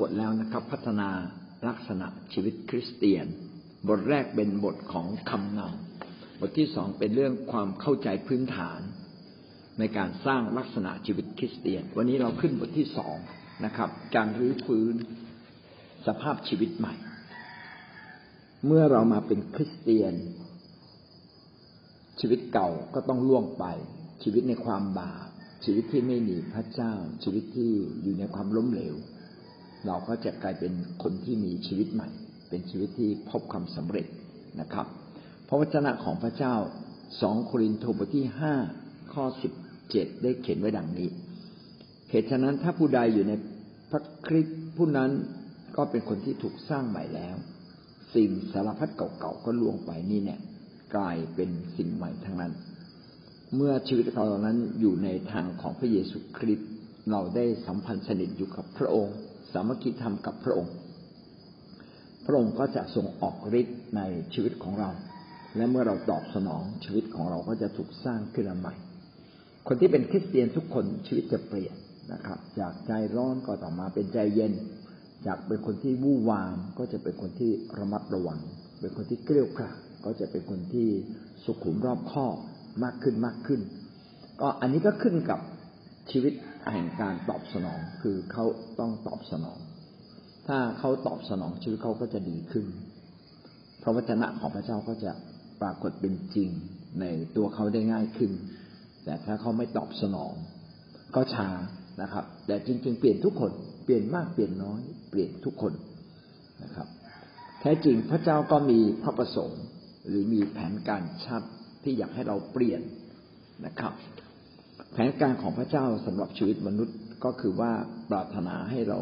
บทแล้วนะครับ พัฒนาลักษณะชีวิตคริสเตียน บทแรกเป็นบทของคำนำบทที่สองเป็นเรื่องความเข้าใจพื้นฐาน ในการสร้างลักษณะชีวิตคริสเตียน วันนี้เราขึ้นบทที่สองนะครับ การรื้อฟื้นสภาพชีวิตใหม่ เมื่อเรามาเป็นคริสเตียน ชีวิตเก่าก็ต้องล่วงไป ชีวิตในความบาปชีวิตที่ไม่มีพระเจ้า ชีวิตที่อยู่ในความล้มเหลว เราก็จะกลายเป็นคนที่มีชีวิตใหม่ เป็นชีวิตที่พบความสำเร็จนะครับ พระวจนะของพระเจ้าสองโครินธ์บทที่ห้าข้อสิบเจ็ดได้เขียนไว้ดังนี้ เหตุฉะนั้นถ้าผู้ใดอยู่ในพระคริสต์ผู้นั้นก็เป็นคนที่ถูกสร้างใหม่แล้ว สิ่งสารพัดเก่าๆก็ล่วงไปนี่เนี่ย กลายเป็นสิ่งใหม่ทั้งนั้น เมื่อชีวิตเราเหล่านั้นอยู่ในทางของพระเยซูคริสต์เราได้สัมพันธ์สนิทอยู่กับพระองค์ สามัคคีธรรมกับพระองค์ พระองค์ก็จะทรงออกฤทธิ์ในชีวิตของเรา และเมื่อเราตอบสนองชีวิตของเราก็จะถูกสร้างขึ้นมาใหม่ คนที่เป็นคริสเตียนทุกคนชีวิตจะเปลี่ยนนะครับ จากใจร้อนก็ต่อมาเป็นใจเย็น จากเป็นคนที่วู่วามก็จะเป็นคนที่ระมัดระวัง เป็นคนที่เกลียวกราดก็จะเป็นคนที่สุขุมรอบคอบมากขึ้นมากขึ้น ก็อันนี้ก็ขึ้นกับชีวิต แห่งการตอบสนองคือเขาต้องตอบสนอง ถ้าเขาตอบสนองชีวิตเขาก็จะดีขึ้น พระวจนะของพระเจ้าก็จะปรากฏเป็นจริงในตัวเขาได้ง่ายขึ้น แต่ถ้าเขาไม่ตอบสนอง ก็ช้านะครับ แต่จริง ๆ เปลี่ยนทุกคนเปลี่ยนมากเปลี่ยนน้อยเปลี่ยนทุกคนนะครับ แท้จริงพระเจ้าก็มีพระประสงค์ หรือมีแผนการชัดที่อยากให้เราเปลี่ยนนะครับ แผนการของพระเจ้าสำหรับชีวิตมนุษย์ก็คือว่าปรารถนาให้เรา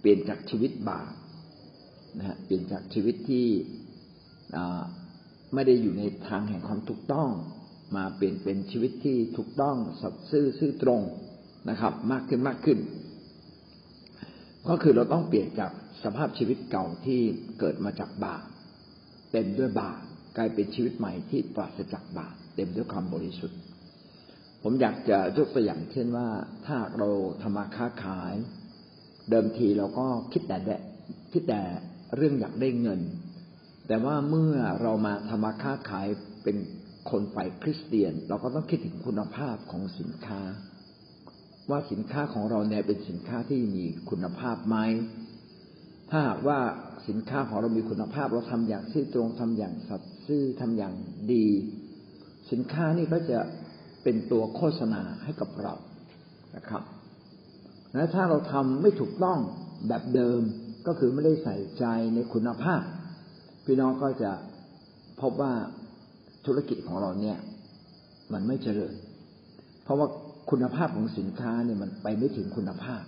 เปลี่ยนจากชีวิตบาปนะฮะเปลี่ยนจากชีวิตที่ไม่ได้อยู่ในทางแห่งความถูกต้อง มาเปลี่ยนเป็นชีวิตที่ถูกต้องสัตย์ซื่อซื่อตรงนะครับ มากขึ้นมากขึ้น ก็คือเราต้องเปลี่ยนจากสภาพชีวิตเก่าที่เกิดมาจากบาปเต็มด้วยบาปกลายเป็นชีวิตใหม่ที่ปราศจากบาปเต็มด้วยความบริสุทธิ์ ผมอยากจะยกตัวอย่างเช่นว่า ถ้าเราทำมาค้าขาย เดิมทีเราก็คิดแต่คิดแต่เรื่องอยากได้เงิน แต่ว่าเมื่อเรามาทำมาค้าขายเป็นคนฝ่ายคริสเตียน เราก็ต้องคิดถึงคุณภาพของสินค้า ว่าสินค้าของเราเนี่ยเป็นสินค้าที่มีคุณภาพไหมถ้าหากว่าสินค้าของเรามีคุณภาพเราทำอย่างซื่อตรงทำอย่างสัตย์ซื่อทำอย่างดี สินค้านี่ก็จะ เป็นตัวโฆษณาให้กับเรานะครับและถ้าเราทำไม่ถูกต้องแบบเดิมก็คือไม่ได้ใส่ใจในคุณภาพ พี่น้องก็จะพบว่าธุรกิจของเราเนี่ย มันไม่เจริญ เพราะว่าคุณภาพของสินค้าเนี่ยมันไปไม่ถึงคุณภาพ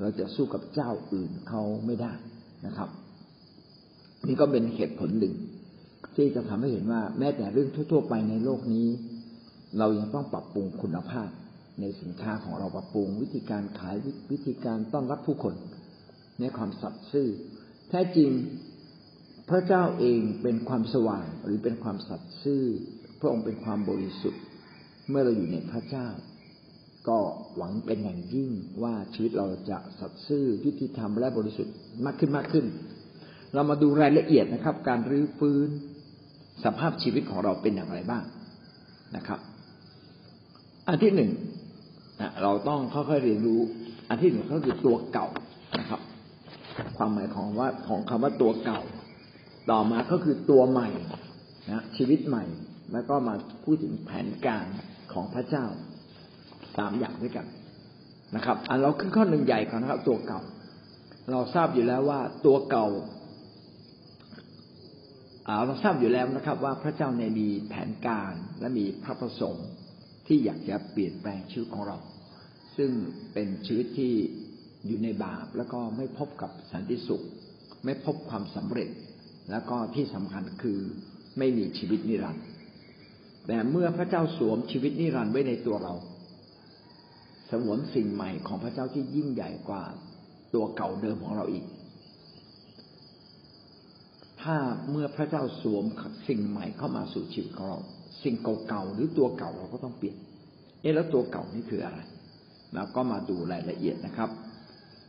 เราจะสู้กับเจ้าอื่นเขาไม่ได้นะครับ นี่ก็เป็นเหตุผลหนึ่งที่จะทำให้เห็นว่าแม้แต่เรื่องทั่ว ๆ ไปในโลกนี้ เรายังต้องปรับปรุงคุณภาพ ในสินค้าของเราปรับปรุง วิธีการขายวิธีการต้อนรับผู้คน ในความสัตย์ซื่อ แท้จริงพระเจ้าเองเป็นความสว่างหรือเป็นความสัตย์ซื่อ พระองค์เป็นความบริสุทธิ์ เมื่อเราอยู่ในพระเจ้า ก็หวังเป็นอย่างยิ่งว่าชีวิตเราจะสัตย์ซื่อยุติธรรมและบริสุทธิ์มากขึ้นมากขึ้น เรามาดูรายละเอียดนะครับ การรื้อฟื้นสภาพชีวิตของเราเป็นอย่างไรบ้างนะครับ อันที่หนึ่งเราต้องค่อยๆเรียนรู้ อันที่หนึ่งก็คือตัวเก่านะครับ ความหมายของว่าของคำว่าตัวเก่า ต่อมาก็คือตัวใหม่นะชีวิตใหม่ แล้วก็มาพูดถึงแผนการของพระเจ้าสามอย่างด้วยกันนะครับ อันเราขึ้นข้อหนึ่งใหญ่ก่อนนะครับ ตัวเก่า เราทราบอยู่แล้วว่าตัวเก่าเราทราบอยู่แล้วนะครับ ว่าพระเจ้าในมีแผนการและมีพระประสงค์ ที่อยากจะเปลี่ยนแปลงชีวิตของเรา ซึ่งเป็นชีวิตที่อยู่ในบาป แล้วก็ไม่พบกับสันติสุข ไม่พบความสำเร็จ แล้วก็ที่สำคัญคือไม่มีชีวิตนิรันดร์แต่เมื่อพระเจ้าสวมชีวิตนิรันดร์ไว้ในตัวเรา สมวนสิ่งใหม่ของพระเจ้าที่ยิ่งใหญ่กว่าตัวเก่าเดิมของเราอีก ถ้าเมื่อพระเจ้าสวมสิ่งใหม่เข้ามาสู่ชีวิตของเรา สิ่งเก่าๆหรือตัวเก่าเราก็ต้องเปลี่ยน เอ๊ะแล้วตัวเก่านี่คืออะไรเราก็มาดูรายละเอียดนะครับ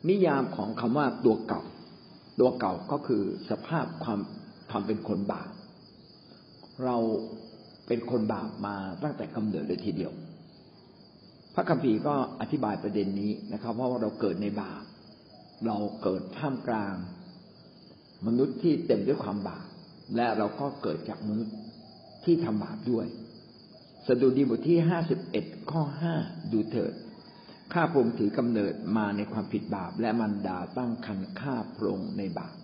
นิยามของคำว่าตัวเก่า ตัวเก่าก็คือสภาพความความเป็นคนบาปเราเป็นคนบาปมาตั้งแต่กำเนิดเลยทีเดียว พระคัมภีร์ก็อธิบายประเด็นนี้นะครับเพราะว่าเราเกิดในบาปเราเกิดท่ามกลาง มนุษย์ที่เต็มด้วยความบาปและเราก็เกิดจากมนุษย์ ที่ทำบาปด้วย สดุดีบทที่ห้าสิบเอ็ดข้อห้าดูเถิด ข้าพรงค์ถือกำเนิดมาในความผิดบาป และมันดาตั้งคันข้าพรงค์ในบาป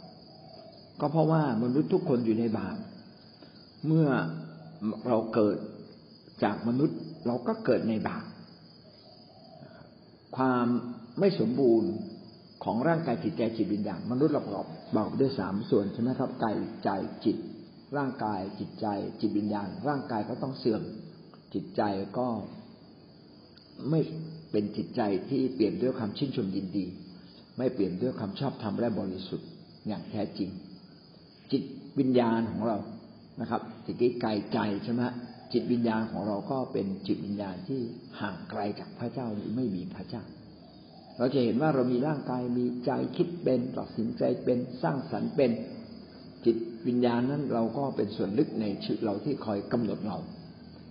ก็เพราะว่ามนุษย์ทุกคนอยู่ในบาป เมื่อเราเกิดจากมนุษย์เราก็เกิดในบาป ความไม่สมบูรณ์ของร่างกายจิตใจจิตวิญญาณมนุษย์เราประกอบด้วยสามส่วนใช่ไหมครับกายใจจิต ร่างกายจิตใจ จิตวิญญาณ ร่างกายก็ต้องเสื่อม จิตใจก็ไม่เป็นจิตใจที่เปลี่ยนด้วยความชื่นชมยินดี ไม่เปลี่ยนด้วยความชอบธรรมและบริสุทธิ์อย่างแท้จริง จิตวิญญาณของเรานะครับจิตกายใจใช่ไหมจิตวิญญาณของเราก็เป็นจิตวิญญาณที่ห่างไกลจากพระเจ้าหรือไม่มีพระเจ้า เราจะเห็นว่าเรามีร่างกายมีใจคิดเป็นตัดสินใจเป็นสร้างสรรค์เป็น จิตวิญญาณนั้นเราก็เป็นส่วนลึกในชีวิตเราที่คอยกำหนดเรา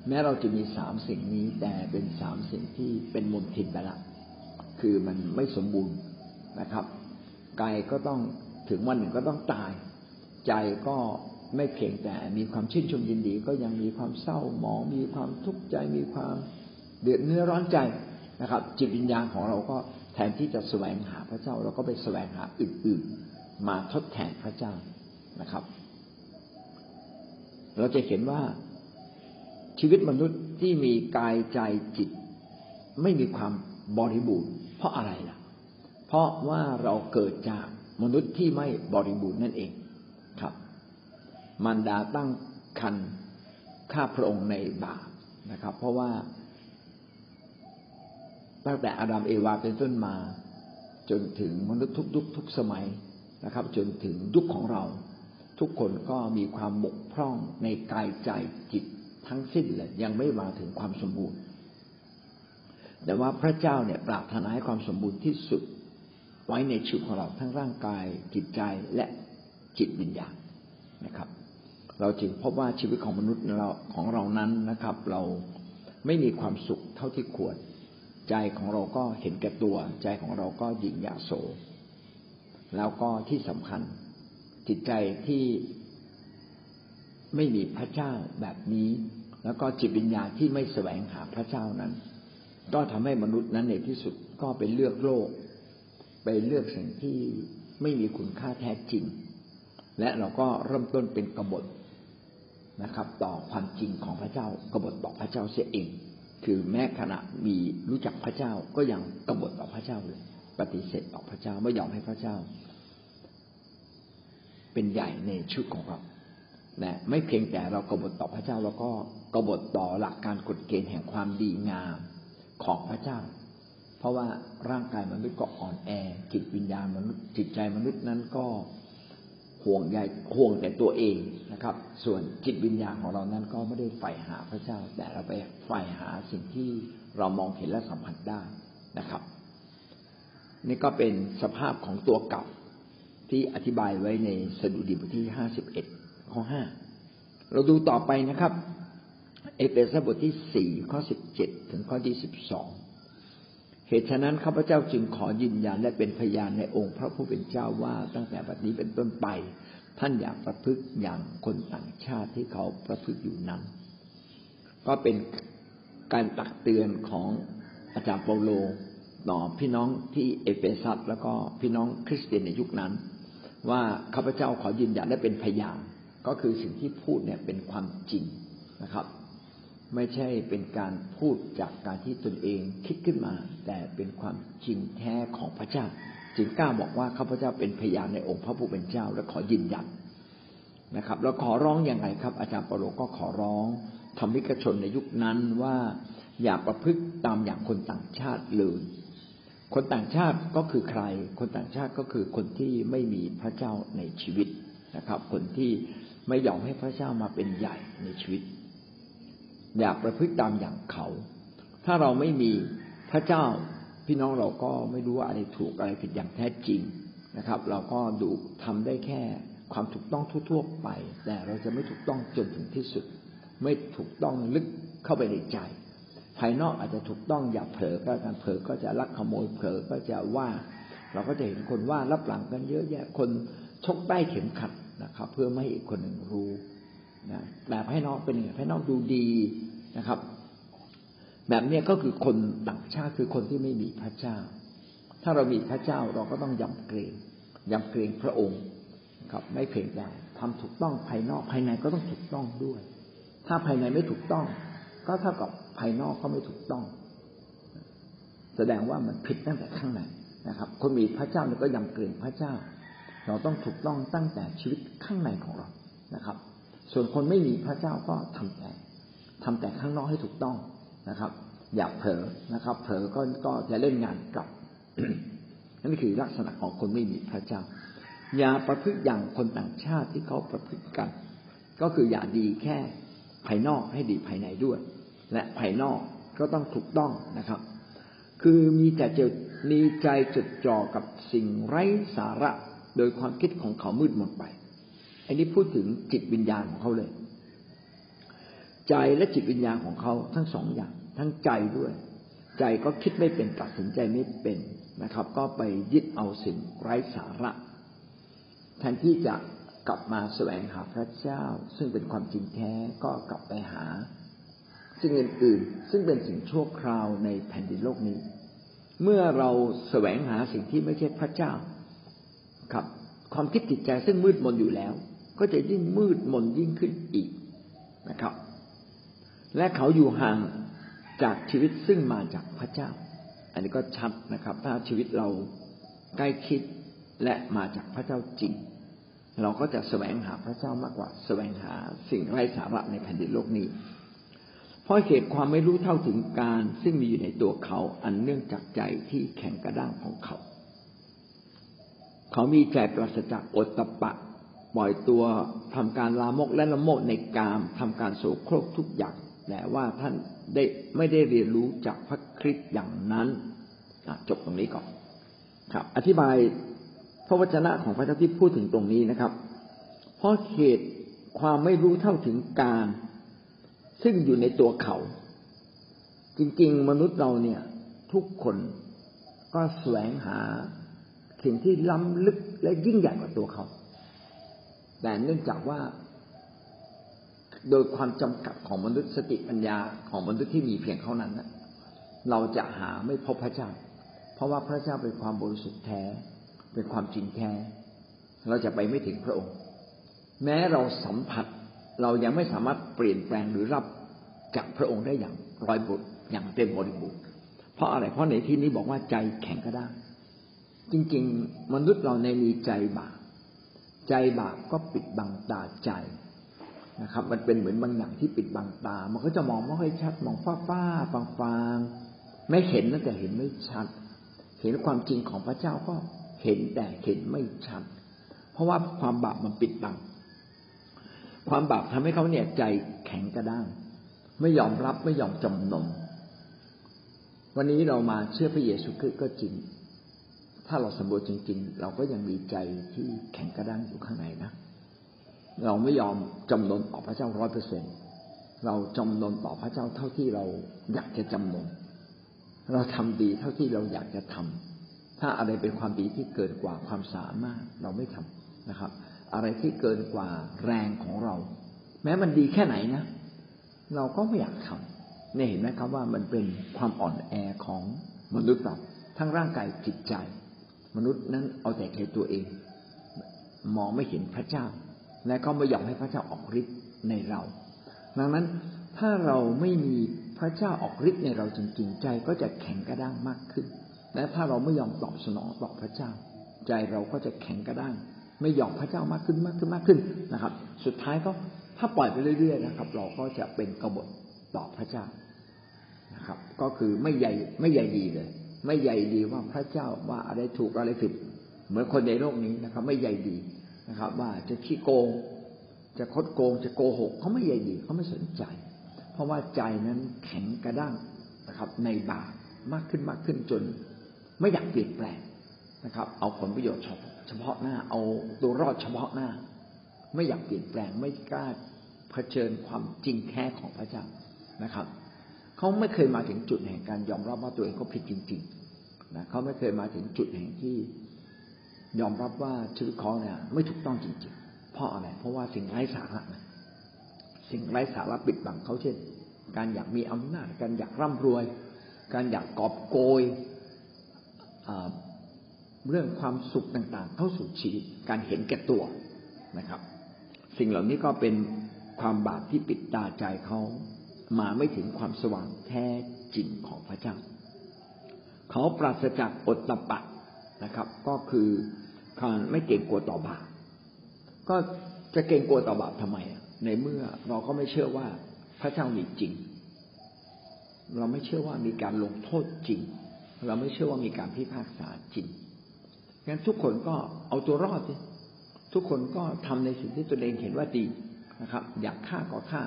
แม้เราจะมีสามสิ่งนี้แต่เป็นสามสิ่งที่เป็นมลทินไปละคือมันไม่สมบูรณ์นะครับกายก็ต้องถึงวันหนึ่งก็ต้องตาย ใจก็ไม่เพียงแต่มีความชื่นชมยินดีก็ยังมีความเศร้าหมองมีความทุกข์ใจมีความเดือดเนื้อร้อนใจนะครับ จิตวิญญาณของเราก็แทนที่จะแสวงหาพระเจ้า เราก็ไปแสวงหาอื่นๆ มาทดแทนพระเจ้า นะครับ เราจะเห็นว่าชีวิตมนุษย์ที่มีกายใจจิต ไม่มีความบริบูรณ์ เพราะอะไรล่ะ เพราะว่าเราเกิดจากมนุษย์ที่ไม่บริบูรณ์นั่นเองครับมารดาตั้งคันข้าพระองค์ในบาปนะครับ เพราะว่าตั้งแต่อาดัมเอวาเป็นต้นมา จนถึงมนุษย์ทุกยุคทุกสมัยนะครับ จนถึงยุคของเรา ทุกคนก็มีความบกพร่องในกายใจจิตทั้งสิ้นเลยยังไม่มาถึงความสมบูรณ์ แต่ว่าพระเจ้าเนี่ยปรารถนาให้ความสมบูรณ์ที่สุดไว้ในชีวิตของเราทั้งร่างกายจิตใจและจิตวิญญาณนะครับ เราจึงพบว่าชีวิตของมนุษย์เราของเรานั้นนะครับ เราไม่มีความสุขเท่าที่ควร ใจของเราก็เห็นแก่ตัว ใจของเราก็หยิ่งยาโส แล้วก็ที่สำคัญ จิตใจที่ไม่มีพระเจ้าแบบนี้ แล้วก็จิตวิญญาณที่ไม่แสวงหาพระเจ้านั้น ก็ทำให้มนุษย์นั้นในที่สุดก็ไปเลือกโลก ไปเลือกสิ่งที่ไม่มีคุณค่าแท้จริง และเราก็เริ่มต้นเป็นกบฏนะครับ ต่อความจริงของพระเจ้ากบฏต่อพระเจ้าเสียเอง คือแม้ขณะมีรู้จักพระเจ้าก็ยังกบฏต่อพระเจ้าเลยปฏิเสธต่อพระเจ้าไม่ยอมให้พระเจ้า เป็นใหญ่ในชีวิตของเรานะไม่เพียงแต่เรากบฏต่อพระเจ้าเราก็กบฏต่อหลักการกฎเกณฑ์แห่งความดีงามของพระเจ้า เพราะว่าร่างกายมนุษย์ก็อ่อนแอ จิตวิญญาณมนุษย์จิตใจมนุษย์นั้นก็ห่วงใยห่วงแต่ตัวเองนะครับ ส่วนจิตวิญญาณของเรานั้นก็ไม่ได้ใฝ่หาพระเจ้า แต่เราไปใฝ่หาสิ่งที่เรามองเห็นและสัมผัสได้นะครับ นี่ก็เป็นสภาพของตัวเก่า ที่อธิบายไว้ในสดุดีบทที่ห้าสิบเอ็ดข้อห้าเราดูต่อไปนะครับ เอเฟซัสบทที่สี่ข้อสิบเจ็ดถึงข้อที่สิบสองเหตุฉะนั้นข้าพเจ้าจึงขอยืนยันและเป็นพยานในองค์พระผู้เป็นเจ้าว่าตั้งแต่บัดนี้เป็นต้นไป ท่านอยากประพฤติอย่างคนต่างชาติที่เขาประพฤติอยู่นั้น ก็เป็นการตักเตือนของอาจารย์เปาโลต่อพี่น้องที่เอเฟซัสแล้วก็พี่น้องคริสเตียนในยุคนั้น ว่าข้าพเจ้าขอยืนยันและเป็นพยานก็คือสิ่งที่พูดเนี่ยเป็นความจริงนะครับ ไม่ใช่เป็นการพูดจากการที่ตนเองคิดขึ้นมา แต่เป็นความจริงแท้ของพระเจ้า จึงกล้าบอกว่าข้าพเจ้าเป็นพยานในองค์พระผู้เป็นเจ้าและขอยืนยันนะครับ แล้วขอร้องยังไงครับ อาจารย์เปาโลก็ขอร้องธรรมิกชนในยุคนั้นว่าอย่าประพฤติตามอย่างคนต่างชาติเลย คนต่างชาติก็คือใคร คนต่างชาติก็คือคนที่ไม่มีพระเจ้าในชีวิตนะครับ คนที่ไม่ยอมให้พระเจ้ามาเป็นใหญ่ในชีวิต อยากประพฤติตามอย่างเขา ถ้าเราไม่มีพระเจ้าพี่น้องเราก็ไม่รู้ว่าอะไรถูกอะไรผิดอย่างแท้จริงนะครับ เราก็ดูทำได้แค่ความถูกต้องทั่วๆไป แต่เราจะไม่ถูกต้องจนถึงที่สุด ไม่ถูกต้องลึกเข้าไปในใจ ภายนอกอาจจะถูกต้องอย่าเผลอก็การเผลอก็จะลักขโมยเผลอก็จะว่า เราก็จะเห็นคนว่ารับหลังกันเยอะแยะคนชกใต้เข็มขัดนะครับ เพื่อไม่ให้อีกคนหนึ่งรู้นะแบบให้นอกเป็นยังไงให้นอกดูดีนะครับ แบบนี้ก็คือคนต่างชาติคือคนที่ไม่มีพระเจ้า ถ้าเรามีพระเจ้าเราก็ต้องยำเกรงยำเกรงพระองค์ครับไม่เพียงแต่ทำถูกต้องภายนอกภายในก็ต้องถูกต้องด้วย ถ้าภายในไม่ถูกต้อง ก็เท่ากับ ภายนอกก็ไม่ถูกต้อง แสดงว่ามันผิดตั้งแต่ข้างในนะครับ คนมีพระเจ้าเราก็ยำเกรงพระเจ้า เราต้องถูกต้องตั้งแต่ชีวิตข้างในของเรานะครับ ส่วนคนไม่มีพระเจ้าก็ทำแต่ทำแต่ข้างนอกให้ถูกต้องนะครับ อย่าเผลอนะครับ เผลอก็ก็จะเล่นงานกลับนั่นคือลักษณะของคนไม่มีพระเจ้า อย่าประพฤติอย่างคนต่างชาติที่เขาประพฤติกัน ก็คืออย่าดีแค่ภายนอกให้ดีภายในด้วย และภายนอกก็ต้องถูกต้องนะครับ คือมีแต่จะมีใจจดจ่อกับสิ่งไร้สาระโดยความคิดของเขามืดมนไป อันนี้พูดถึงจิตวิญญาณของเขาเลย ใจและจิตวิญญาณของเขาทั้งสองอย่าง ทั้งใจด้วย ใจก็คิดไม่เป็นตัดสินใจไม่เป็นนะครับ ก็ไปยึดเอาสิ่งไร้สาระแทนที่จะกลับมาแสวงหาพระเจ้า ซึ่งเป็นความจริงแท้ก็กลับไปหา สิ่งอื่นๆ ซึ่งเป็นสิ่งชั่วคราวในแผ่นดินโลกนี้ เมื่อเราแสวงหาสิ่งที่ไม่ใช่พระเจ้าครับ ความคิดจิตใจซึ่งมืดมนอยู่แล้ว ก็จะยิ่งมืดมนยิ่งขึ้นอีกนะครับ และเขาอยู่ห่างจากชีวิตซึ่งมาจากพระเจ้า อันนี้ก็ชัดนะครับ ถ้าชีวิตเราใกล้คิดและมาจากพระเจ้าจริง เราก็จะแสวงหาพระเจ้ามากกว่า แสวงหาสิ่งไร้สาระในแผ่นดินโลกนี้ ราะเหตุความไม่รู้เท่าถึงการ ซึ่งมีอยู่ในตัวเขา อันเนื่องจากใจที่แข็งกระด้างของเขา เขามีใจปราศจากอดตะปะ ปล่อยตัวทำการลามกและละโมบในกามทำการโสโครกทุกอย่างแต่ว่าท่านได้ไม่ได้เรียนรู้จากพระคริสต์อย่างนั้นจบตรงนี้ก่อนครับ อธิบายพระวจนะของพระเจ้าที่พูดถึงตรงนี้นะครับ เพราะเหตุความไม่รู้เท่าถึงการ ซึ่งอยู่ในตัวเขา จริงๆ มนุษย์เราเนี่ย ทุกคนก็แสวงหาสิ่งที่ล้ำลึกและยิ่งใหญ่กว่าตัวเขา แต่เนื่องจากว่า โดยความจำกัดของมนุษย์สติปัญญาของมนุษย์ที่มีเพียงเท่านั้นนะเราจะหาไม่พบพระเจ้า เพราะว่าพระเจ้าเป็นความบริสุทธิ์แท้ เป็นความจริงแท้ เราจะไปไม่ถึงพระองค์ แม้เราสัมผัส เรายังไม่สามารถเปลี่ยนแปลงหรือรับจากพระองค์ได้อย่างร้อยบุตรอย่างเต็มบริบูรณ์เพราะอะไรเพราะในที่นี้บอกว่าใจแข็งกระด้ จริง ๆ มนุษย์เราในมีใจบาปใจบาปก็ปิดบังตาใจนะครับ มันเป็นเหมือนบางอย่างที่ปิดบังตา มันก็จะมองไม่ค่อยชัดมองฟ้าฟ้าฟางฟางไม่เห็นนะแต่เห็นไม่ชัด เห็นความจริงของพระเจ้าก็เห็นแต่เห็นไม่ชัด เพราะว่าความบาปมันปิดบัง ความบาปทำให้เขาเนี่ยใจแข็งกระด้าง ไม่ยอมรับไม่ยอมจำนน วันนี้เรามาเชื่อพระเยซูคริสต์ก็จริง ถ้าเราสำรวจจริง ๆ เราก็ยังมีใจที่แข็งกระด้างอยู่ข้างในนะ เราไม่ยอมจำนนต่อพระเจ้าร้อยเปอร์เซ็นเราจำนนต่อพระเจ้าเท่าที่เราอยากจะจำนน เราทำดีเท่าที่เราอยากจะทำถ้าอะไรเป็นความดีที่เกินกว่าความสามารถเราไม่ทำนะครับ อะไรที่เกินกว่าแรงของเรา แม้มันดีแค่ไหนนะ เราก็ไม่อยากทำเนี่ยเห็นไหมครับว่ามันเป็นความอ่อนแอของมนุษย์เราทั้งร่างกายจิตใจ มนุษย์นั้นเอาแต่แค่ตัวเอง มองไม่เห็นพระเจ้า และก็ไม่ยอมให้พระเจ้าออกฤทธิ์ในเรา ดังนั้นถ้าเราไม่มีพระเจ้าออกฤทธิ์ในเราจริงๆใจก็จะแข็งกระด้างมากขึ้น และถ้าเราไม่ยอมตอบสนองต่อพระเจ้า ใจเราก็จะแข็งกระด้าง ไม่ยอมพระเจ้ามากขึ้นมากขึ้นมากขึ้นนะครับ สุดท้ายก็ถ้าปล่อยไปเรื่อย ๆ นะครับ เราก็จะเป็นกบฏต่อพระเจ้านะครับ ก็คือไม่ใหญ่ไม่ใหญ่ดีเลย ไม่ใหญ่ดีว่าพระเจ้าว่าอะไรถูกอะไรผิด เหมือนคนในโลกนี้นะครับ ไม่ใหญ่ดีนะครับ ว่าจะขี้โกง จะคดโกง จะโกหกเขาไม่ใหญ่ดีเขาไม่สนใจ เพราะว่าใจนั้นแข็งกระด้างนะครับ ในบาปมากขึ้นมากขึ้นจน ไม่อยากเปลี่ยนแปลงนะครับ เอาผลประโยชน์ เฉพาะหน้า เอาตัวรอดเฉพาะหน้า ไม่อยากเปลี่ยนแปลงไม่กล้าเผชิญความจริงแท้ของพระเจ้านะครับเขาไม่เคยมาถึงจุดแห่งการยอมรับว่าตัวเองเขาผิดจริงๆนะเขาไม่เคยมาถึงจุดแห่งที่ยอมรับว่าชีวิตเขาเนี่ยไม่ถูกต้องจริง ๆ เพราะอะไร เพราะว่าสิ่งไร้สาระนะสิ่งไร้สาระปิดบังเขาเช่น การอยากมีอำนาจ การอยากร่ำรวย การอยากกอบโกย เรื่องความสุขต่างๆ เข้าสู่ชีวิตการเห็นแก่ตัวนะครับ สิ่งเหล่านี้ก็เป็นความบาปที่ปิดตาใจเขามาไม่ถึงความสว่างแท้จริงของพระเจ้า เขาปราศจากอดตะปะนะครับ ก็คือการไม่เกรงกลัวต่อบาปก็จะเกรงกลัวต่อบาปทำไมในเมื่อเราก็ไม่เชื่อว่าพระเจ้ามีจริง เราไม่เชื่อว่ามีการลงโทษจริง เราไม่เชื่อว่ามีการพิพากษาจริง งั้นทุกคนก็เอาตัวรอดสิทุกคนก็ทำในสิ่งที่ตัวเองเห็นว่าดีนะครับ อยากฆ่าก็ฆ่า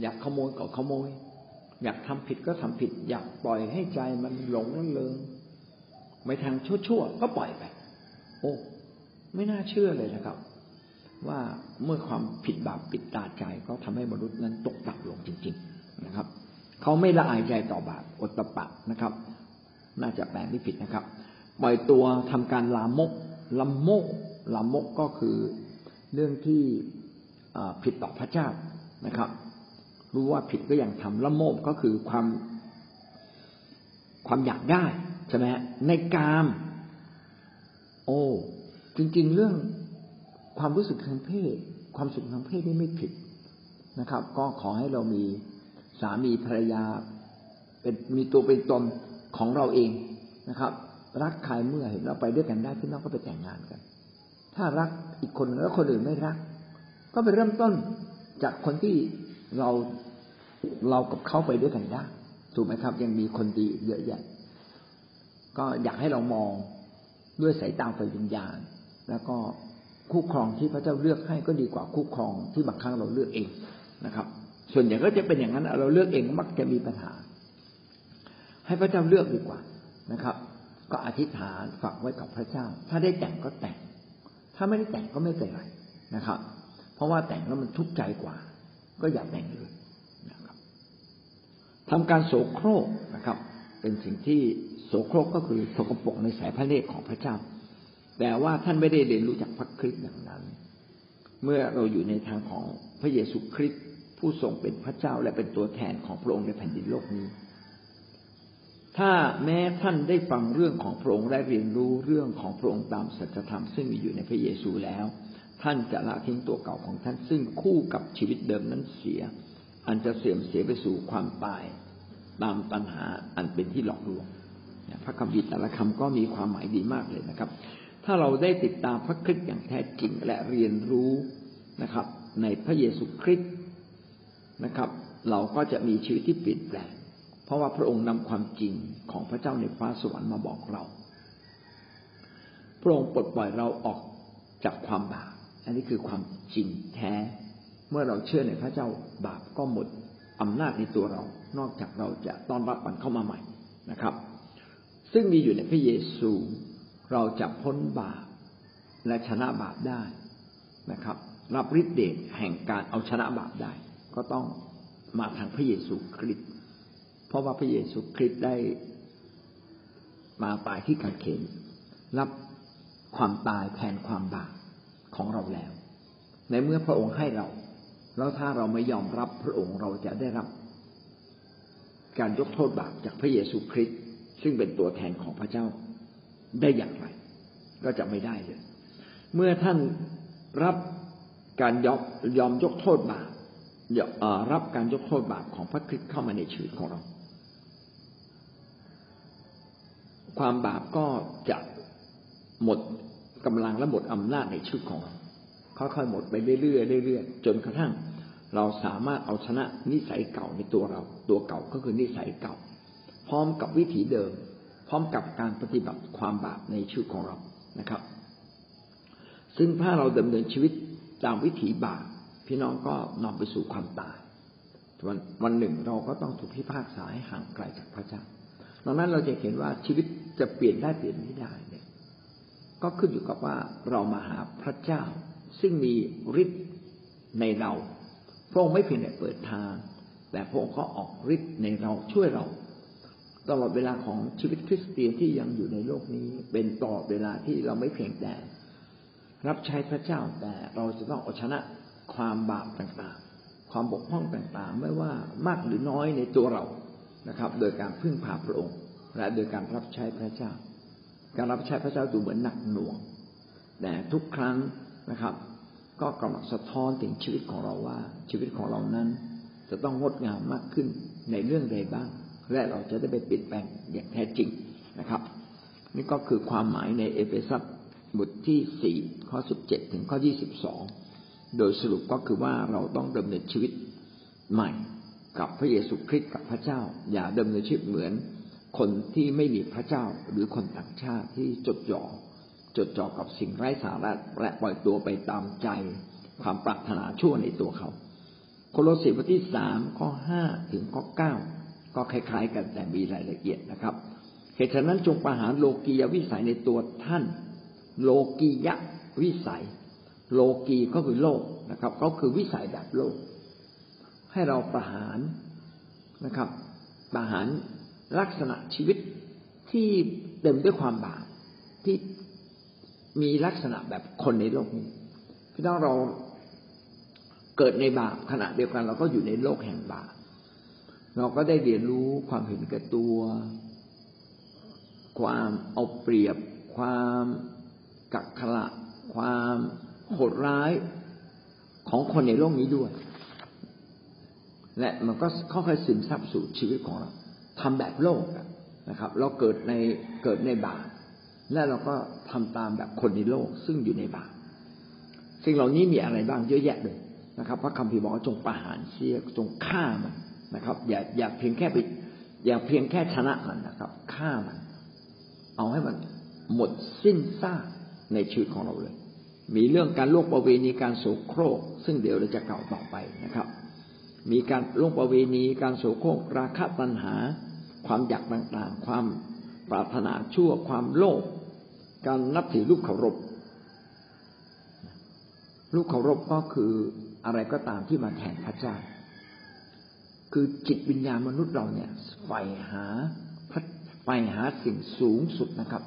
อยากขโมยก็ขโมย อยากทำผิดก็ทำผิด อยากปล่อยให้ใจมันหลงละเลงไม่ทางชั่วๆก็ปล่อยไป โอ้ ไม่น่าเชื่อเลยนะครับ ว่าเมื่อความผิดบาปปิดตาใจก็ทำให้มนุษย์นั้นตกต่ำลงจริง ๆนะครับ เขาไม่ละอายใจต่อบาปอดตะปะนะครับ น่าจะแปลไม่ผิดนะครับ ปล่อยตัวทำการลามกลำโมกลามกก็คือเรื่องที่ผิดต่อพระเจ้านะครับ รู้ว่าผิดก็ยังทำละโมกก็คือความความอยากได้ใช่ไหมในกาม โอ้จริง ๆ เรื่องความรู้สึกทางเพศ ความสุขทางเพศนี่ไม่ผิดนะครับ ก็ขอให้เรามีสามีภรรยา เป็นมีตัวเป็นตนของเราเองนะครับ รักใครเมื่อเห็นเราไปด้วยกันได้พี่น้องก็ไปแต่งงานกัน ถ้ารักอีกคนแล้วคนอื่นไม่รัก ก็ไปเริ่มต้นจากคนที่เราเรากับเขาไปด้วยกันได้ถูกไหมครับ ยังมีคนดีเยอะแยะ ก็อยากให้เรามองด้วยสายตาไฟวิญญาณ แล้วก็คู่ครองที่พระเจ้าเลือกให้ก็ดีกว่าคู่ครองที่บางครั้งเราเลือกเองนะครับ ส่วนใหญ่ก็จะเป็นอย่างนั้นเราเลือกเองมักจะมีปัญหา ให้พระเจ้าเลือกดีกว่านะครับ ก็อธิษฐานฝากไว้กับพระเจ้า ถ้าได้แต่งก็แต่ง ถ้าไม่ได้แต่งก็ไม่เป็นไรนะครับ เพราะว่าแต่งแล้วมันทุกข์ใจกว่า ก็อย่าแต่งเลยนะครับทำการโสโครกนะครับ เป็นสิ่งที่โสโครกก็คือสกปรกในสายพระเนตรของพระเจ้า แต่ว่าท่านไม่ได้เรียนรู้จากพระคริสต์อย่างนั้น เมื่อเราอยู่ในทางของพระเยซูคริสต์ผู้ทรงเป็นพระเจ้าและเป็นตัวแทนของพระองค์ในแผ่นดินโลกนี้ ถ้าแม้ท่านได้ฟังเรื่องของพระองค์และเรียนรู้เรื่องของพระองค์ตามสัจธรรมซึ่งมีอยู่ในพระเยซูแล้ว ท่านจะละทิ้งตัวเก่าของท่านซึ่งคู่กับชีวิตเดิมนั้นเสีย อันจะเสื่อมเสียไปสู่ความตายตามตัณหาอันเป็นที่หลอกลวงพระคำบิแต่ละคำก็มีความหมายดีมากเลยนะครับ ถ้าเราได้ติดตามพระคริสต์อย่างแท้จริงและเรียนรู้นะครับ ในพระเยซูคริสต์นะครับ เราก็จะมีชีวิตที่เปลี่ยนแปลง เพราะว่าพระองค์นำความจริงของพระเจ้าในฟ้าสวรรค์มาบอกเรา พระองค์ปลดปล่อยเราออกจากความบาป อันนี้คือความจริงแท้ เมื่อเราเชื่อในพระเจ้าบาปก็หมดอำนาจในตัวเรา นอกจากเราจะต้อนรับมันเข้ามาใหม่นะครับ ซึ่งมีอยู่ในพระเยซูเราจะพ้นบาปและชนะบาปได้นะครับ รับฤทธิ์เดชแห่งการเอาชนะบาปได้ ก็ต้องมาทางพระเยซูคริสต์ ราะว่าพระเยซูคริสต์ได้มาตายที่กางเขนรับความตายแทนความบาปของเราแล้ว ในเมื่อพระองค์ให้เรา แล้วถ้าเราไม่ยอมรับพระองค์เราจะได้รับ การยกโทษบาปจากพระเยซูคริสต์ซึ่งเป็นตัวแทนของพระเจ้าได้อย่างไร ก็จะไม่ได้เลย เมื่อท่านรับการยอมยอมยกโทษบาปรับการยกโทษบาปของพระคริสต์เข้ามาในชีวิตของเรา ความบาปก็จะหมดกำลังและหมดอำนาจในชีวิตของเราค่อยๆหมดไปเรื่อยๆเรื่อยๆจนกระทั่ง เราสามารถเอาชนะนิสัยเก่าในตัวเรา ตัวเก่าก็คือนิสัยเก่า พร้อมกับวิถีเดิม พร้อมกับการปฏิบัติความบาปในชีวิตของเรานะครับ ซึ่งถ้าเราดำเนินชีวิตตามวิถีบาปพี่น้องก็นำไปสู่ความตายวันวันหนึ่งเราก็ต้องถูกพิพากษาให้ห่างไกลจากพระเจ้า ดังนั้นเราจะเห็นว่าชีวิตจะเปลี่ยนได้เปลี่ยนไม่ได้เนี่ย ก็ขึ้นอยู่กับว่าเรามาหาพระเจ้า ซึ่งมีฤทธิ์ในเรา พระองค์ไม่เพียงแต่เปิดทาง แต่พระองค์ก็ออกฤทธิ์ในเราช่วยเราตลอดเวลาของชีวิตคริสเตียนที่ยังอยู่ในโลกนี้ เป็นตลอดเวลาที่เราไม่เพียงแต่ รับใช้พระเจ้าแต่เราจะต้องเอาชนะความบาปต่างๆ ความบกพร่องต่างๆ ไม่ว่ามากหรือน้อยในตัวเรา นะครับ โดยการพึ่งพาพระองค์ และโดยการรับใช้พระเจ้า การรับใช้พระเจ้าดูเหมือนหนักหน่วง แต่ทุกครั้งนะครับ ก็กำลังสะท้อนถึงชีวิตของเราว่า ชีวิตของเรานั้น จะต้องงดงามมากขึ้นในเรื่องใดบ้าง และเราจะได้ไปเปลี่ยนแปลงอย่างแท้จริงนะครับ นี่ก็คือความหมายในเอเฟซัสบทที่สี่ข้อสิบเจ็ดถึงข้อยี่สิบสองโดยสรุปก็คือว่าเราต้องดำเนินชีวิตใหม่ กับพระเยซูคริสต์กับพระเจ้า อย่าดำเนินชีวิตเหมือนคนที่ไม่มีพระเจ้าหรือคนต่างชาติที่จดจ่อจดจ่อกับสิ่งไร้สาระและปล่อยตัวไปตามใจความปรารถนาชั่วในตัวเขา โคโลสีบทที่สามข้อห้าถึงข้อเก้าก็คล้ายๆ กันแต่มีรายละเอียดนะครับเหตุฉะนั้นจงประหารโลกียวิสัยในตัวท่าน โลกียวิสัย โลกีก็คือโลกนะครับ ก็คือวิสัยแบบโลก ให้เราประหารนะครับ ประหารลักษณะชีวิตที่เต็มด้วยความบาปที่มีลักษณะแบบคนในโลกนี้พี่น้องเราเกิดในบาปขณะเดียวกัน เราก็อยู่ในโลกแห่งบาปเราก็ได้เรียนรู้ความเห็นแก่ตัว ความเอาเปรียบ ความกักขละ ความโหดร้ายของคนในโลกนี้ด้วย และมันก็ค่อยๆซึมซับสู่ชีวิตของเราทำแบบโลกนะครับ เราเกิดในเกิดในบาปและเราก็ทำตามแบบคนในโลกซึ่งอยู่ในบาปสิ่งเหล่านี้มีอะไรบ้างเยอะแยะเลยนะครับพระคัมภีร์บอกว่าจงประหารเสียจงฆ่ามันนะครับ อย่าอย่าเพียงแค่ไปอย่าเพียงแค่ชนะมันนะครับฆ่ามัน เอาให้มันหมดสิ้นซากในชีวิตของเราเลย มีเรื่องการล่วงประเวณีการโสโครก ซึ่งเดี๋ยวเราจะกล่าวต่อไปนะครับ มีการล่วงประเวณี การโสโครกราคะตัณหา ความอยากต่างๆ ความปรารถนาชั่วความโลภการนับถือรูปเคารพรูปเคารพก็คืออะไรก็ตามที่มาแทนพระเจ้า คือจิตวิญญาณมนุษย์เราเนี่ยใฝ่หาใฝ่หาสิ่งสูงสุดนะครับ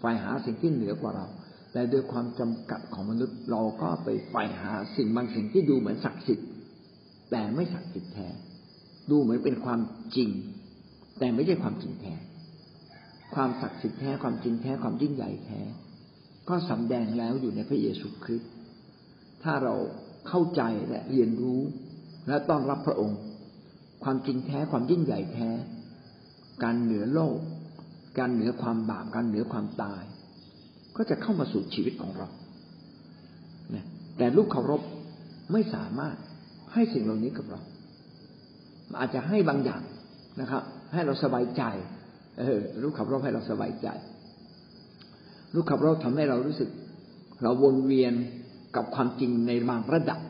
ใฝ่หาสิ่งที่เหนือกว่าเราแต่ด้วยความจำกัดของมนุษย์เราก็ไปใฝ่หาสิ่งบางสิ่งที่ดูเหมือนศักดิ์สิทธิ์ แต่ไม่ศักดิ์สิทธิ์แท้ ดูเหมือนเป็นความจริง แต่ไม่ใช่ความจริงแท้ ความศักดิ์สิทธิ์แท้ความจริงแท้ความยิ่งใหญ่แท้ ก็สำแดงแล้วอยู่ในพระเยซูคริสต์ถ้าเราเข้าใจและเรียนรู้และต้อนรับพระองค์ ความจริงแท้ความยิ่งใหญ่แท้ การเหนือโลก การเหนือความบาปการเหนือความตาย ก็จะเข้ามาสู่ชีวิตของเราแต่ลูกเคารพไม่สามารถ ให้สิ่งเหล่านี้กับเราอาจจะให้บางอย่างนะครับ ให้เราสบายใจ เออลูกขับรถให้เราสบายใจลูกขับรถทำให้เรารู้สึก เราวนเวียนกับความจริงในบางระดับ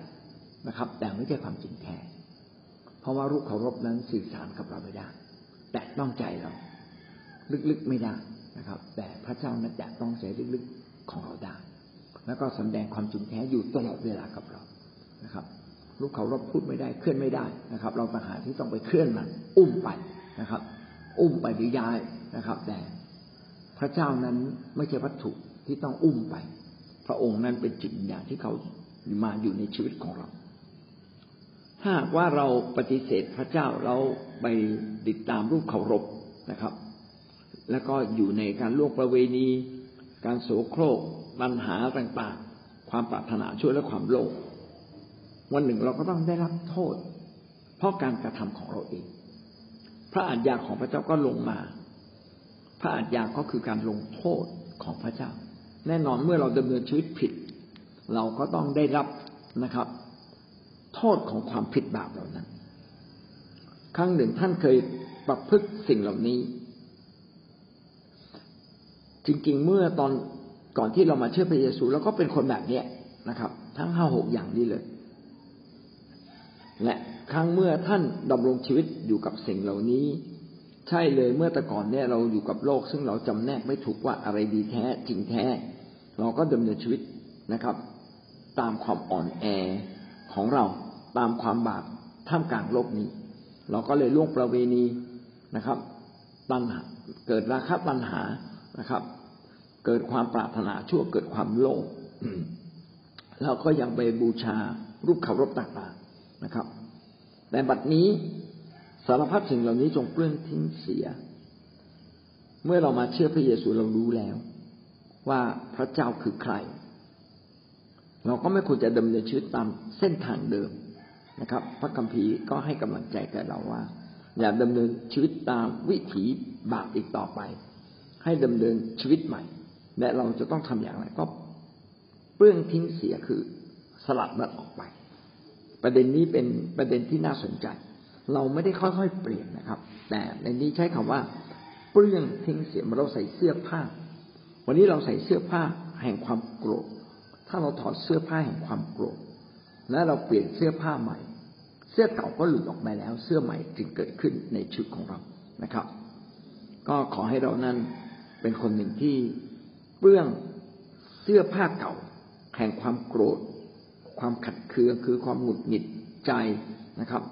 นะครับ แต่ไม่ใช่ความจริงแท้เพราะว่ารูปเคารพนั้นสื่อสารกับเราไม่ได้ แต่ต้องใจเรา ลึกๆไม่ได้นะครับ แต่พระเจ้านั้นจะต้องใจลึกๆของเราได้ แล้วก็แสดงความจริงแท้อยู่ตลอดเวลากับเรานะครับ ลูกเคารพพูดไม่ได้เคลื่อนไม่ได้นะครับ เราต่างหากที่ต้องไปเคลื่อนมันอุ้มไปนะครับ อุ้มไปหรือย้ายนะครับ แต่พระเจ้านั้นไม่ใช่วัตถุที่ต้องอุ้มไป พระองค์นั้นเป็นจิตวิญญาณที่เขามาอยู่ในชีวิตของเรา ถ้าว่าเราปฏิเสธพระเจ้าเราไปติดตามรูปเคารพนะครับ แล้วก็อยู่ในการล่วงประเวณี การโสโครกปัญหาต่างๆ ความปรารถนาช่วยและความโลภ วันหนึ่งเราก็ต้องได้รับโทษ เพราะการกระทำของเราเอง พระอาญาของพระเจ้าก็ลงมา พระอาญาก็คือการลงโทษของพระเจ้า แน่นอนเมื่อเราดำเนินชีวิตผิด เราก็ต้องได้รับนะครับ โทษของความผิดบาปเหล่านั้น ครั้งหนึ่งท่านเคยประพฤติสิ่งเหล่านี้ จริงๆเมื่อตอนก่อนที่เรามาเชื่อพระเยซูเราก็เป็นคนแบบเนี้ยนะครับ ทั้งห้าหกอย่างนี้เลย และครั้งเมื่อท่านดำรงชีวิตอยู่กับสิ่งเหล่านี้ ใช่เลยเมื่อแต่ก่อนเนี่ยเราอยู่กับโลก ซึ่งเราจำแนกไม่ถูกว่าอะไรดีแท้จริงแท้ เราก็ดำเนินชีวิตนะครับ ตามความอ่อนแอของเราตามความบาปท่ามกลางโลกนี้ เราก็เลยล่วงประเวณีนะครับตัณหาเกิดราคะตัณหานะครับ เกิดความปรารถนาชั่วเกิดความโลภเราก็ยังไปบูชารูปเคารพต่างๆ นะครับ แต่บัดนี้สารพัดสิ่งเหล่านี้จงเปลื้องทิ้งเสีย เมื่อเรามาเชื่อพระเยซูเรารู้แล้ว ว่าพระเจ้าคือใคร เราก็ไม่ควรจะดำเนินชีวิตตามเส้นทางเดิมนะครับ พระคัมภีร์ก็ให้กำลังใจแก่เราว่า อย่าดำเนินชีวิตตามวิถีบาปอีกต่อไป ให้ดำเนินชีวิตใหม่ และเราจะต้องทำอย่างไรก็เปลื้องทิ้งเสียคือสลัดมันออก ประเด็นนี้เป็นประเด็นที่น่าสนใจ เราไม่ได้ค่อยๆเปลี่ยนนะครับ แต่ในนี้ใช้คำว่าเปลื้องทิ้งเสียเราใส่เสื้อผ้า วันนี้เราใส่เสื้อผ้าแห่งความโกรธ ถ้าเราถอดเสื้อผ้าแห่งความโกรธ และเราเปลี่ยนเสื้อผ้าใหม่ เสื้อเก่าก็หลุดออกไปแล้ว เสื้อใหม่จึงเกิดขึ้นในชีวิตของเรานะครับ ก็ขอให้เรานั้นเป็นคนหนึ่งที่เปลื้องเสื้อผ้าเก่า แห่งความโกรธ ความขัดเคืองคือความหงุดหงิดใจนะครับ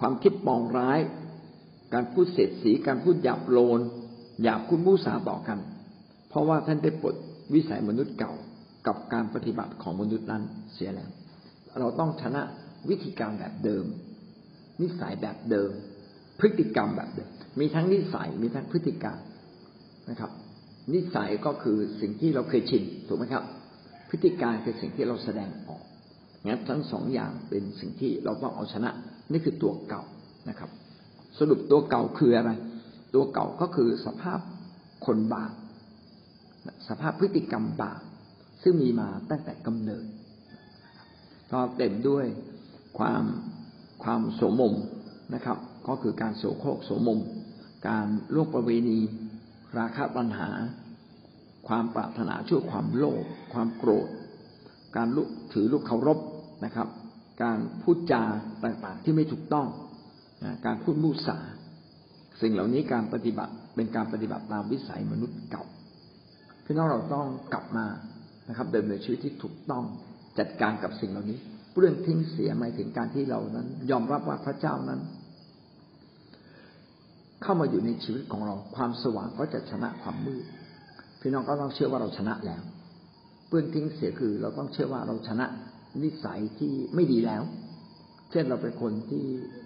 ความคิดปองร้าย การพูดเสียดสีการพูดหยาบโลนหยาบคุณมูสาต่อกัน เพราะว่าท่านได้ปลดวิสัยมนุษย์เก่ากับการปฏิบัติของมนุษย์นั้นเสียแล้ว เราต้องชนะวิธีการแบบเดิม นิสัยแบบเดิม พฤติกรรมแบบเดิม มีทั้งนิสัยมีทั้งพฤติกรรมนะครับ นิสัยก็คือสิ่งที่เราเคยชินถูกไหมครับ พฤติการคือสิ่งที่เราแสดงออก งั้นทั้งสองอย่างเป็นสิ่งที่เราต้องเอาชนะนี่คือตัวเก่านะครับ สรุปตัวเก่าคืออะไร ตัวเก่าก็คือสภาพคนบาปสภาพพฤติกรรมบาปซึ่งมีมาตั้งแต่กำเนิด ก็เต็มด้วยความความโสมมนะครับ ก็คือการโสโครกโสมม การล่วงประเวณี ราคะปัญหา ความปรารถนาชั่วความโลภความโกรธ การลุกถือลูกเคารพ นะครับ การพูดจาต่างๆ ที่ไม่ถูกต้อง การพูดมุสา สิ่งเหล่านี้การปฏิบัติเป็นการปฏิบัติตามวิสัยมนุษย์เก่าพี่น้องเราต้องกลับมานะครับเดินในชีวิตที่ถูกต้องจัดการกับสิ่งเหล่านี้เรื่องทิ้งเสียหมายถึงการที่เรานั้น ยอมรับว่าพระเจ้านั้น เข้ามาอยู่ในชีวิตของเรา ความสว่างก็จะชนะความมืดพี่น้องก็ต้องเชื่อว่าเราชนะแล้วเปื้อนทิ้งเสียคือเราต้องเชื่อว่าเราชนะ นิสัยที่ไม่ดีแล้ว เช่นเราเป็นคนที่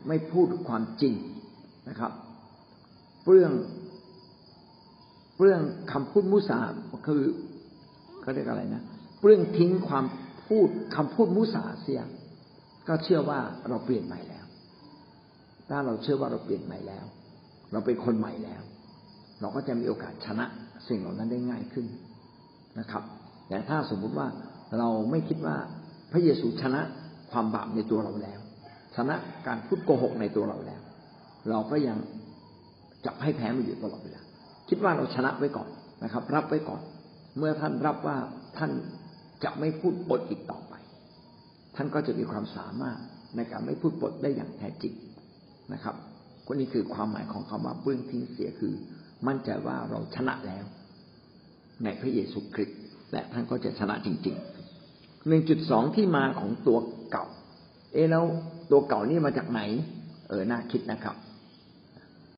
ไม่พูดความจริงนะครับเปลื้องเปลื้องคำพูดมุสาคือเขาเรียกอะไรนะเปลื้องทิ้งความพูดคำพูดมุสาเสีย ก็เชื่อว่าเราเปลี่ยนใหม่แล้ว ถ้าเราเชื่อว่าเราเปลี่ยนใหม่แล้ว เราเป็นคนใหม่แล้ว เราก็จะมีโอกาสชนะสิ่งเหล่านั้นได้ง่ายขึ้นนะครับ แต่ถ้าสมมุติว่าเราไม่คิดว่า พระเยซูชนะความบาปในตัวเราแล้ว ชนะการพูดโกหกในตัวเราแล้ว เราก็ยังจับให้แพ้มาอยู่ตลอดเวลาคิดว่าเราชนะไว้ก่อนนะครับ รับไว้ก่อน เมื่อท่านรับว่าท่านจะไม่พูดปดอีกต่อไป ท่านก็จะมีความสามารถในการไม่พูดปดได้อย่างแท้จริงนะครับคนนี้คือความหมายของคำว่าเบื้องทิ้งเสียคือ มั่นใจว่าเราชนะแล้ว ในพระเยซูคริสต์และท่านก็จะชนะจริง ๆ หนึ่งจุดสองที่มาของตัวเก่า เอ๊แล้วตัวเก่านี่มาจากไหน เออน่าคิดนะครับ